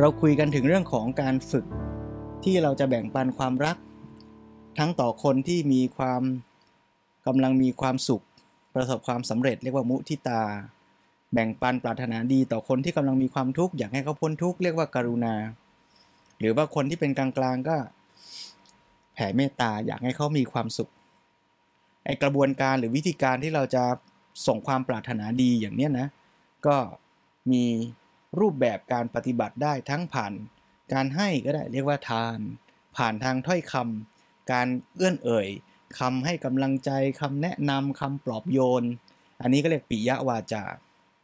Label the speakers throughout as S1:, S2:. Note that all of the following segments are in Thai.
S1: เราคุยกันถึงเรื่องของการฝึกที่เราจะแบ่งปันความรัก ทั้งต่อคนที่มีความกำลังมีความสุข ประสบความสำเร็จเรียกว่ามุทิตา แบ่งปันปรารถนาดีต่อคนที่กำลังมีความทุกข์อยากให้เขาพ้นทุกข์เรียกว่าการุณา หรือว่าคนที่เป็นกลางๆก็ แผ่เมตตาอยากให้เขามีความสุขไอกระบวนการหรือวิธีการที่เราจะส่งความปรารถนาดีอย่างเนี้ยนะ ก็มี รูปแบบการปฏิบัติได้ทั้งผ่าน การให้ก็ได้เรียกว่าทาน ผ่านทางถ้อยคำการเอื้อนเอ่ยคำให้กำลังใจคำแนะนำคำปลอบโยน อันนี้ก็เรียกปิยวาจา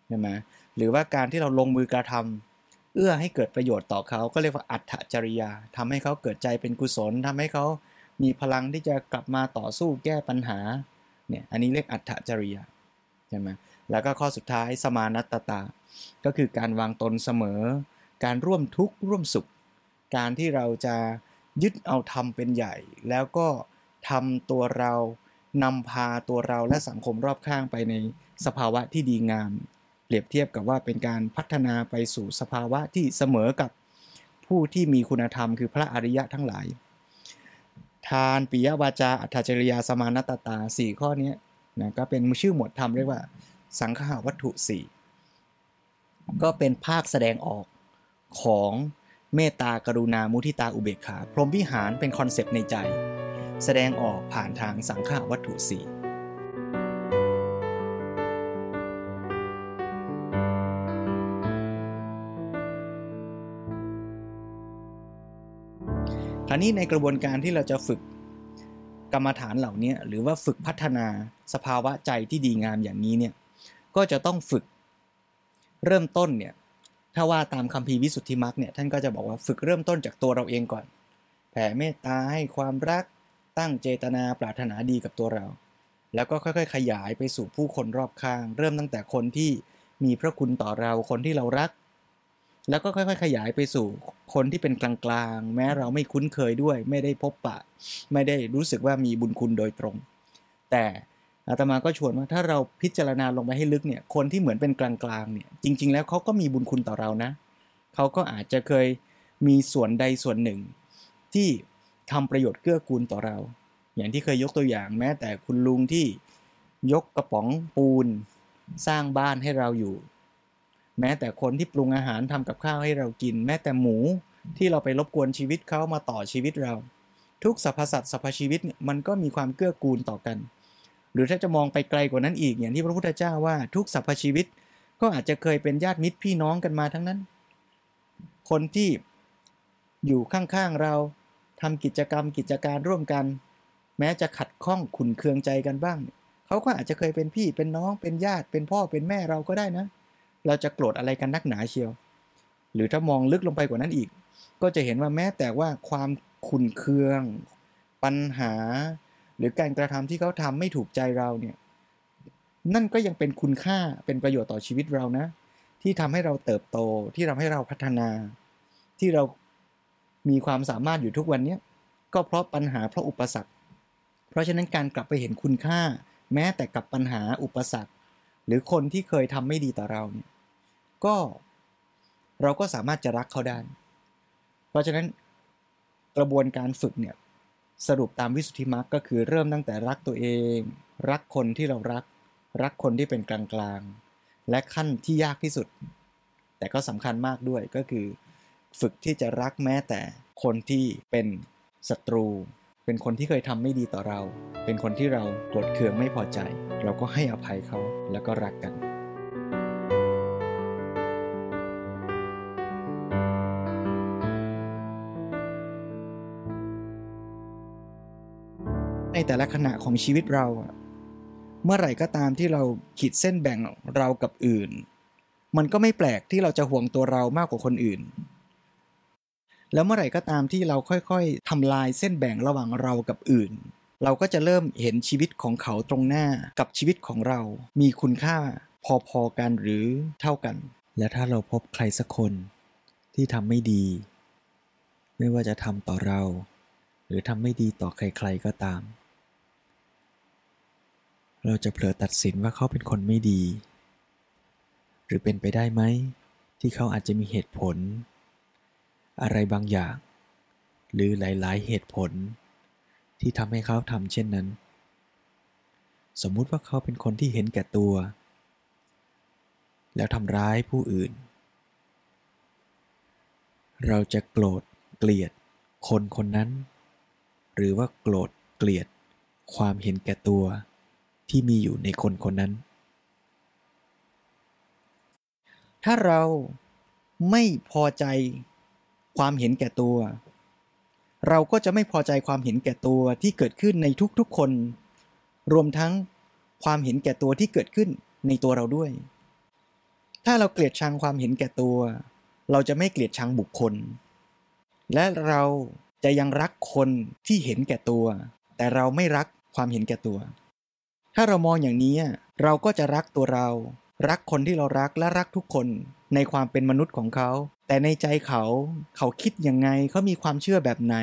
S1: ใช่ไหมหรือว่าการที่เราลงมือกระทำเอื้อให้เกิดประโยชน์ต่อเขาก็เรียกว่าอัตจริยาทำให้เขาเกิดใจเป็นกุศลทำให้เขามีพลังที่จะกลับมาต่อสู้แก้ปัญหาเนี่ยอันนี้เรียกอัตจริยาใช่ไหม แล้วก็ข้อสุดท้ายสมานัตตา ก็คือการวางตนเสมอ การร่วมทุกข์ร่วมสุข การที่เราจะยึดเอาธรรมเป็นใหญ่ แล้วก็ทำตัวเรานำพาตัวเราและสังคมรอบข้างไปในสภาวะที่ดีงาม เปรียบเทียบกับว่าเป็นการพัฒนาไปสู่สภาวะที่เสมอกับผู้ที่มีคุณธรรมคือพระอริยะทั้งหลาย ทานปิยวาจาอัตจริยาสมานัตตาสี่ข้อนี้นะก็เป็นชื่อหมวดธรรมเรียกว่า สังขาวัตถุสี่ก็เป็นภาคแสดงออกของเมตตากรุณามุทิตาอุเบกขา พรหมวิหารเป็นคอนเซปต์ในใจ แสดงออกผ่านทางสังขาวัตถุสี่คราวนี้ในกระบวนการที่เราจะฝึกกรรมฐานเหล่านี้หรือว่าฝึกพัฒนาสภาวะใจที่ดีงามอย่างนี้เนี่ย ก็จะต้องฝึกเริ่มต้นเนี่ยถ้าว่าตามคำพีวิสุทธิมรรคเนี่ยท่านก็จะบอกว่าฝึกเริ่มต้นจากตัวเราเองก่อน แผ่เมตตาให้ความรักตั้งเจตนาปรารถนาดีกับตัวเรา แล้วก็ค่อยๆ ขยายไปสู่ผู้คนรอบข้าง เริ่มตั้งแต่คนที่มีพระคุณต่อเราคนที่เรารัก แล้วก็ค่อยๆ ขยายไปสู่คนที่เป็นกลางๆ แม้เราไม่คุ้นเคยด้วย ไม่ได้พบปะ ไม่ได้รู้สึกว่ามีบุญคุณโดยตรง แต่ อาตมาก็ชวนว่าถ้าเราพิจารณาลงไปให้ลึกเนี่ยคนที่เหมือนเป็นกลางๆเนี่ยจริง ๆ แล้วเขาก็มีบุญคุณต่อเรานะเขาก็อาจจะเคยมีส่วนใดส่วนหนึ่ง ที่ทำประโยชน์เกื้อกูลต่อเรา อย่างที่เคยยกตัวอย่างแม้แต่คุณลุงที่ยกกระป๋องปูน สร้างบ้านให้เราอยู่ แม้แต่คนที่ปรุงอาหารทำกับข้าวให้เรากิน แม้แต่หมูที่เราไปรบกวนชีวิตเขามาต่อชีวิตเรา ทุกสรรพสัตว์สรรพชีวิตเนี่ยมันก็มีความเกื้อกูลต่อกัน หรือถ้าจะมองไปไกลกว่านั้นอีกอย่างที่พระพุทธเจ้าว่าทุกสรรพชีวิต ก็อาจจะเคยเป็นญาติมิตรพี่น้องกันมาทั้งนั้น คนที่อยู่ข้างๆเราทำกิจกรรมกิจการร่วมกัน แม้จะขัดข้องขุนเคืองใจกันบ้าง เขาก็อาจจะเคยเป็นพี่เป็นน้องเป็นญาติเป็นพ่อเป็นแม่เราก็ได้นะ เราจะโกรธอะไรกันนักหนาเชียว หรือถ้ามองลึกลงไปกว่านั้นอีก ก็จะเห็นว่าแม้แต่ว่าความขุนเคือง ปัญหา หรือการกระทำที่เขาทำไม่ถูกใจเราเนี่ยนั่นก็ยังเป็นคุณค่าเป็นประโยชน์ต่อชีวิตเรานะ ที่ทำให้เราเติบโตที่ทำให้เราพัฒนา ที่เรามีความสามารถอยู่ทุกวันนี้ก็เพราะปัญหาเพราะอุปสรรค เพราะฉะนั้นการกลับไปเห็นคุณค่า แม้แต่กับปัญหาอุปสรรค หรือคนที่เคยทำไม่ดีต่อเราเนี่ยก็เราก็สามารถจะรักเขาได้ เพราะฉะนั้นกระบวนการฝึกเนี่ย สรุปตามวิสุทธิมรรคก็คือเริ่มตั้งแต่รักตัวเอง รักคนที่เรารัก รักคนที่เป็นกลางๆ และขั้นที่ยากที่สุด แต่ก็สำคัญมากด้วยก็คือ ฝึกที่จะรักแม้แต่คนที่เป็นศัตรู เป็นคนที่เคยทำไม่ดีต่อเรา เป็นคนที่เราโกรธเคืองไม่พอใจ เราก็ให้อภัยเขาแล้วก็รักกัน ในแต่ละขณะของชีวิตเรา เมื่อไหร่ก็ตามที่เราขีดเส้นแบ่งเรากับอื่น มันก็ไม่แปลกที่เราจะห่วงตัวเรามากกว่าคนอื่น แล้วเมื่อไหร่ก็ตามที่เราค่อยๆทำลายเส้นแบ่งระหว่างเรากับอื่น เราก็จะเริ่มเห็นชีวิตของเขาตรงหน้ากับชีวิตของเรา มีคุณค่าพอๆกันหรือเท่ากัน และถ้าเราพบใครสักคนที่ทำไม่ดี ไม่ว่าจะทำต่อเรา หรือทำไม่ดีต่อใครๆก็ตาม เราจะเผลอตัดสินว่าเขาเป็นคนไม่ดี หรือเป็นไปได้ไหม ที่เขาอาจจะมีเหตุผล อะไรบางอย่าง หรือหลาย ๆ เหตุผล ที่ทำให้เขาทำเช่นนั้น สมมุติว่าเขาเป็นคนที่เห็นแก่ตัว แล้วทำร้ายผู้อื่น เราจะโกรธเกลียด คนคนนั้น หรือว่าโกรธเกลียด ความเห็นแก่ตัว ที่มีอยู่ในคนคนนั้น ถ้าเราไม่พอใจความเห็นแก่ตัว เราก็จะไม่พอใจความเห็นแก่ตัวที่เกิดขึ้นในทุกๆคน รวมทั้งความเห็นแก่ตัวที่เกิดขึ้นในตัวเราด้วย ถ้าเราเกลียดชังความเห็นแก่ตัว เราจะไม่เกลียดชังบุคคล และเราจะยังรักคนที่เห็นแก่ตัว แต่เราไม่รักความเห็นแก่ตัว ถ้าเรามองอย่างนี้เราก็จะรักตัวเรา รักคนที่เรารักและรักทุกคนในความเป็นมนุษย์ของเขา แต่ในใจเขา เขาคิดยังไงเขามีความเชื่อแบบไหน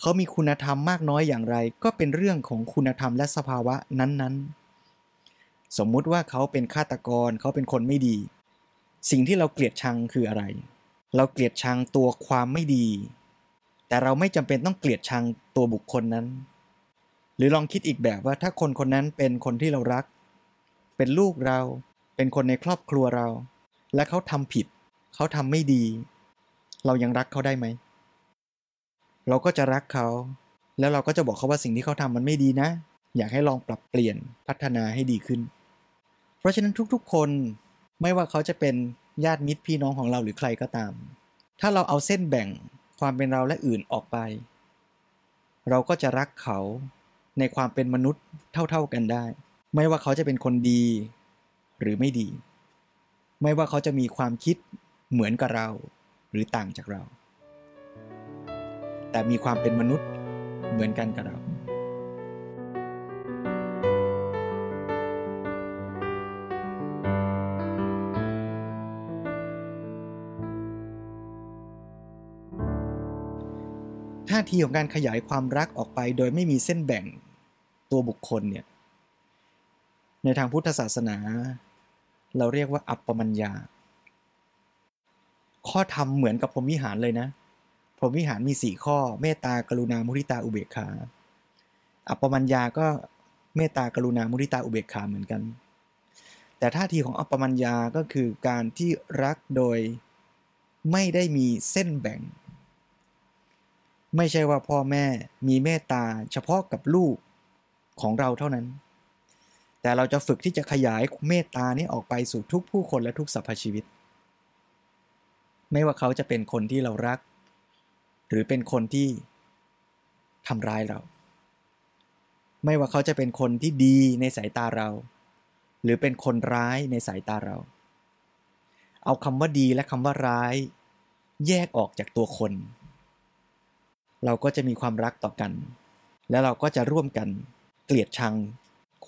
S1: เขามีคุณธรรมมากน้อยอย่างไร ก็เป็นเรื่องของคุณธรรมและสภาวะนั้นๆ สมมุติว่าเขาเป็นฆาตกรเขาเป็นคนไม่ดี สิ่งที่เราเกลียดชังคืออะไร เราเกลียดชังตัวความไม่ดี แต่เราไม่จำเป็นต้องเกลียดชังตัวบุคคลนั้น รือลองคิดอีกแบบว่าถ้าคนคนนั้นเป็นคนที่เรารัก เป็นลูกเรา เป็นคนในครอบครัวเรา และเขาทำผิด เขาทำไม่ดี เรายังรักเขาได้ไหม เราก็จะรักเขา แล้วเราก็จะบอกเขาว่าสิ่งที่เขาทำมันไม่ดีนะ อยากให้ลองปรับเปลี่ยนพัฒนาให้ดีขึ้น เพราะฉะนั้นทุกๆ คนไม่ว่าเขาจะเป็นญาติมิตรพี่น้องของเราหรือใครก็ตาม ถ้าเราเอาเส้นแบ่งความเป็นเราและอื่นออกไป เราก็จะรักเขา ในความเป็นมนุษย์เท่าๆกันได้ ไม่ว่าเขาจะเป็นคนดีหรือไม่ดี ไม่ว่าเขาจะมีความคิดเหมือนกับเรา หรือต่างจากเรา แต่มีความเป็นมนุษย์เหมือนกันกับเรา ท่าทีของการขยายความรักออกไปโดยไม่มีเส้นแบ่งตัวบุคคลเนี่ยในทางพุทธศาสนา เราเรียกว่าอัปปมัญญา ข้อธรรมเหมือนกับพรหมวิหารเลยนะ พรหมวิหารมีสี่ข้อ เมตตากรุณามุทิตาอุเบกขา อัปปมัญญาก็เมตตากรุณามุทิตาอุเบกขาเหมือนกัน แต่ท่าทีของอัปปมัญญาก็คือการที่รักโดยไม่ได้มีเส้นแบ่ง ไม่ใช่ว่าพ่อแม่มีเมตตาเฉพาะกับลูกของเราเท่านั้น แต่เราจะฝึกที่จะขยายเมตตานี้ออกไปสู่ทุกผู้คนและทุกสรรพชีวิต ไม่ว่าเขาจะเป็นคนที่เรารัก หรือเป็นคนที่ทำร้ายเรา ไม่ว่าเขาจะเป็นคนที่ดีในสายตาเรา หรือเป็นคนร้ายในสายตาเรา เอาคำว่าดีและคำว่าร้าย แยกออกจากตัวคน เราก็จะมีความรักต่อกัน และเราก็จะร่วมกันเกลียดชัง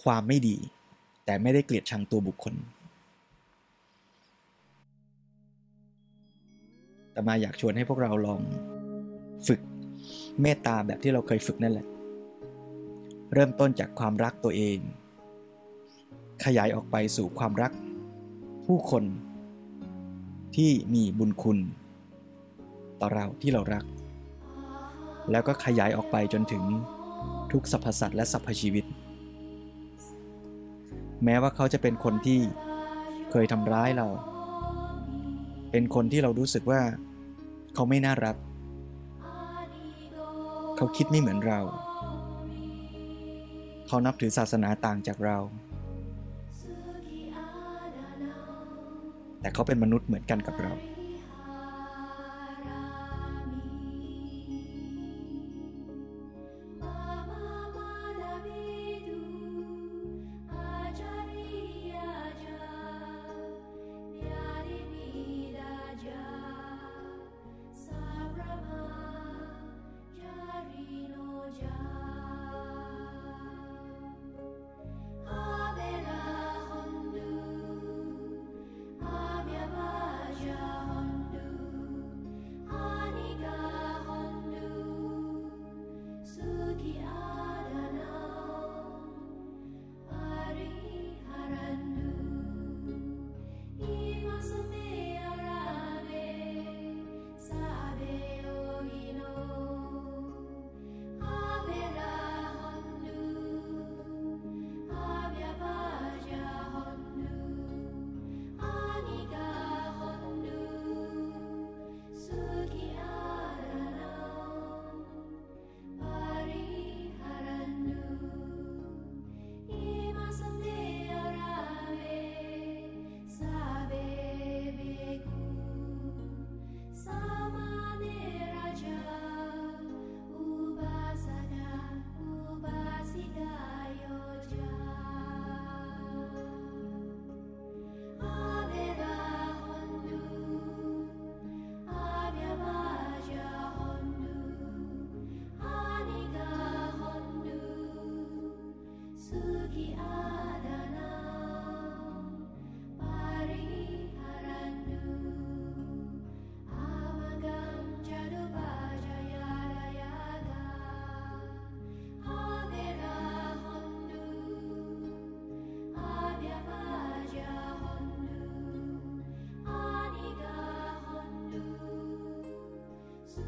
S1: ความไม่ดี แต่ไม่ได้เกลียดชังตัวบุคคล แต่มาอยากชวนให้พวกเราลองฝึกเมตตาแบบที่เราเคยฝึกนั่นแหละ เริ่มต้นจากความรักตัวเอง ขยายออกไปสู่ความรักผู้คนที่มีบุญคุณ ต่อเราที่เรารัก แล้วก็ขยายออกไปจนถึงทุกสรรพสัตว์และสรรพชีวิต แม้ว่าเขาจะเป็นคนที่เคยทำร้ายเรา เป็นคนที่เรารู้สึกว่า เขาไม่น่ารัก เขาคิดไม่เหมือนเรา เขานับถือศาสนาต่างจากเรา แต่เขาเป็นมนุษย์เหมือนกันกับเรา「 ช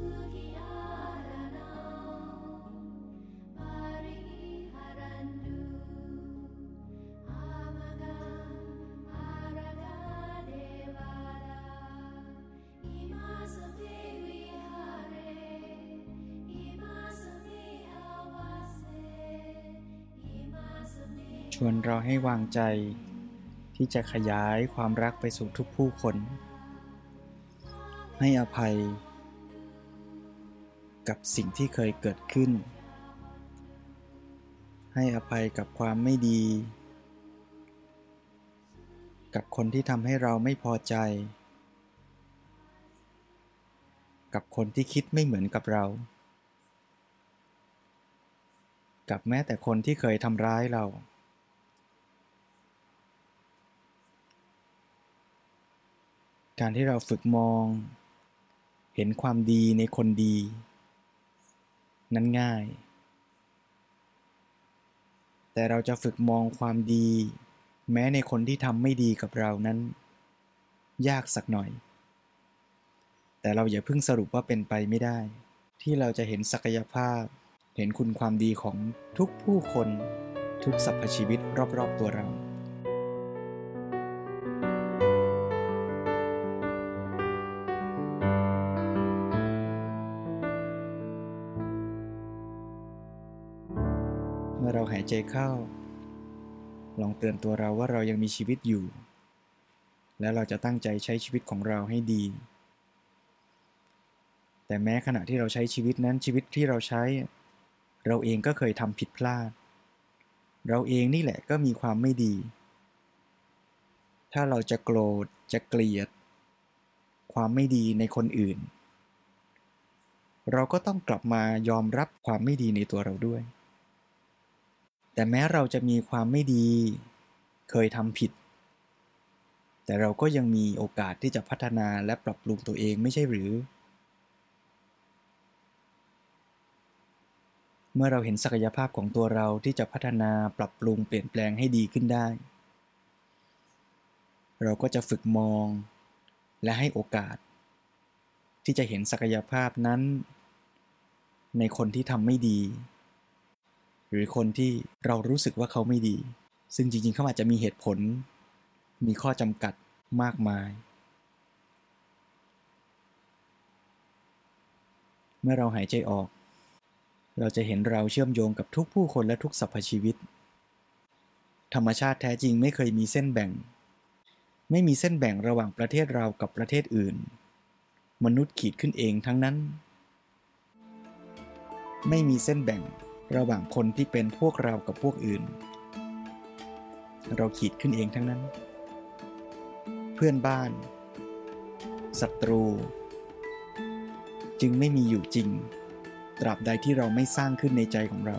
S1: วนเราให้วางใจ ที่จะขยายความรักไปสู่ทุกผู้คน ให้อภัย กับสิ่งที่เคยเกิดขึ้น ให้อภัยกับความไม่ดี กับคนที่ทำให้เราไม่พอใจ กับคนที่คิดไม่เหมือนกับเรา กับแม้แต่คนที่เคยทำร้ายเราการที่เราฝึกมอง เห็นความดีในคนดี นั้นง่าย แต่เราจะฝึกมองความดี แม้ในคนที่ทำไม่ดีกับเรานั้น ยากสักหน่อย แต่เราอย่าเพิ่งสรุปว่าเป็นไปไม่ได้ ที่เราจะเห็นศักยภาพ เห็นคุณความดีของทุกผู้คน ทุกสรรพชีวิตรอบๆตัวเรา เราหายใจเข้า ลองเตือนตัวเราว่าเรายังมีชีวิตอยู่ และเราจะตั้งใจใช้ชีวิตของเราให้ดี แต่แม้ขณะที่เราใช้ชีวิตนั้นชีวิตที่เราใช้ เราเองก็เคยทำผิดพลาด เราเองนี่แหละก็มีความไม่ดี ถ้าเราจะโกรธจะเกลียด ความไม่ดีในคนอื่น เราก็ต้องกลับมายอมรับความไม่ดีในตัวเราด้วย แต่แม้เราจะมีความไม่ดี เคยทำผิด แต่เราก็ยังมีโอกาสที่จะพัฒนาและปรับปรุงตัวเองไม่ใช่หรือ เมื่อเราเห็นศักยภาพของตัวเราที่จะพัฒนาปรับปรุงเปลี่ยนแปลงให้ดีขึ้นได้ เราก็จะฝึกมอง และให้โอกาส ที่จะเห็นศักยภาพนั้น ในคนที่ทำไม่ดี หรือคนที่เรารู้สึกว่าเขาไม่ดี ซึ่งจริงๆเขาอาจจะมีเหตุผล มีข้อจำกัดมากมาย เมื่อเราหายใจออก เราจะเห็นเราเชื่อมโยงกับทุกผู้คนและทุกสรรพชีวิต ธรรมชาติแท้จริงไม่เคยมีเส้นแบ่ง ไม่มีเส้นแบ่งระหว่างประเทศเรากับประเทศอื่น มนุษย์ขีดขึ้นเองทั้งนั้น ไม่มีเส้นแบ่ง ระหว่างคนที่เป็นพวกเรากับพวกอื่น เราขีดขึ้นเองทั้งนั้น เพื่อนบ้านศัตรู จึงไม่มีอยู่จริง ตราบใดที่เราไม่สร้างขึ้นในใจของเรา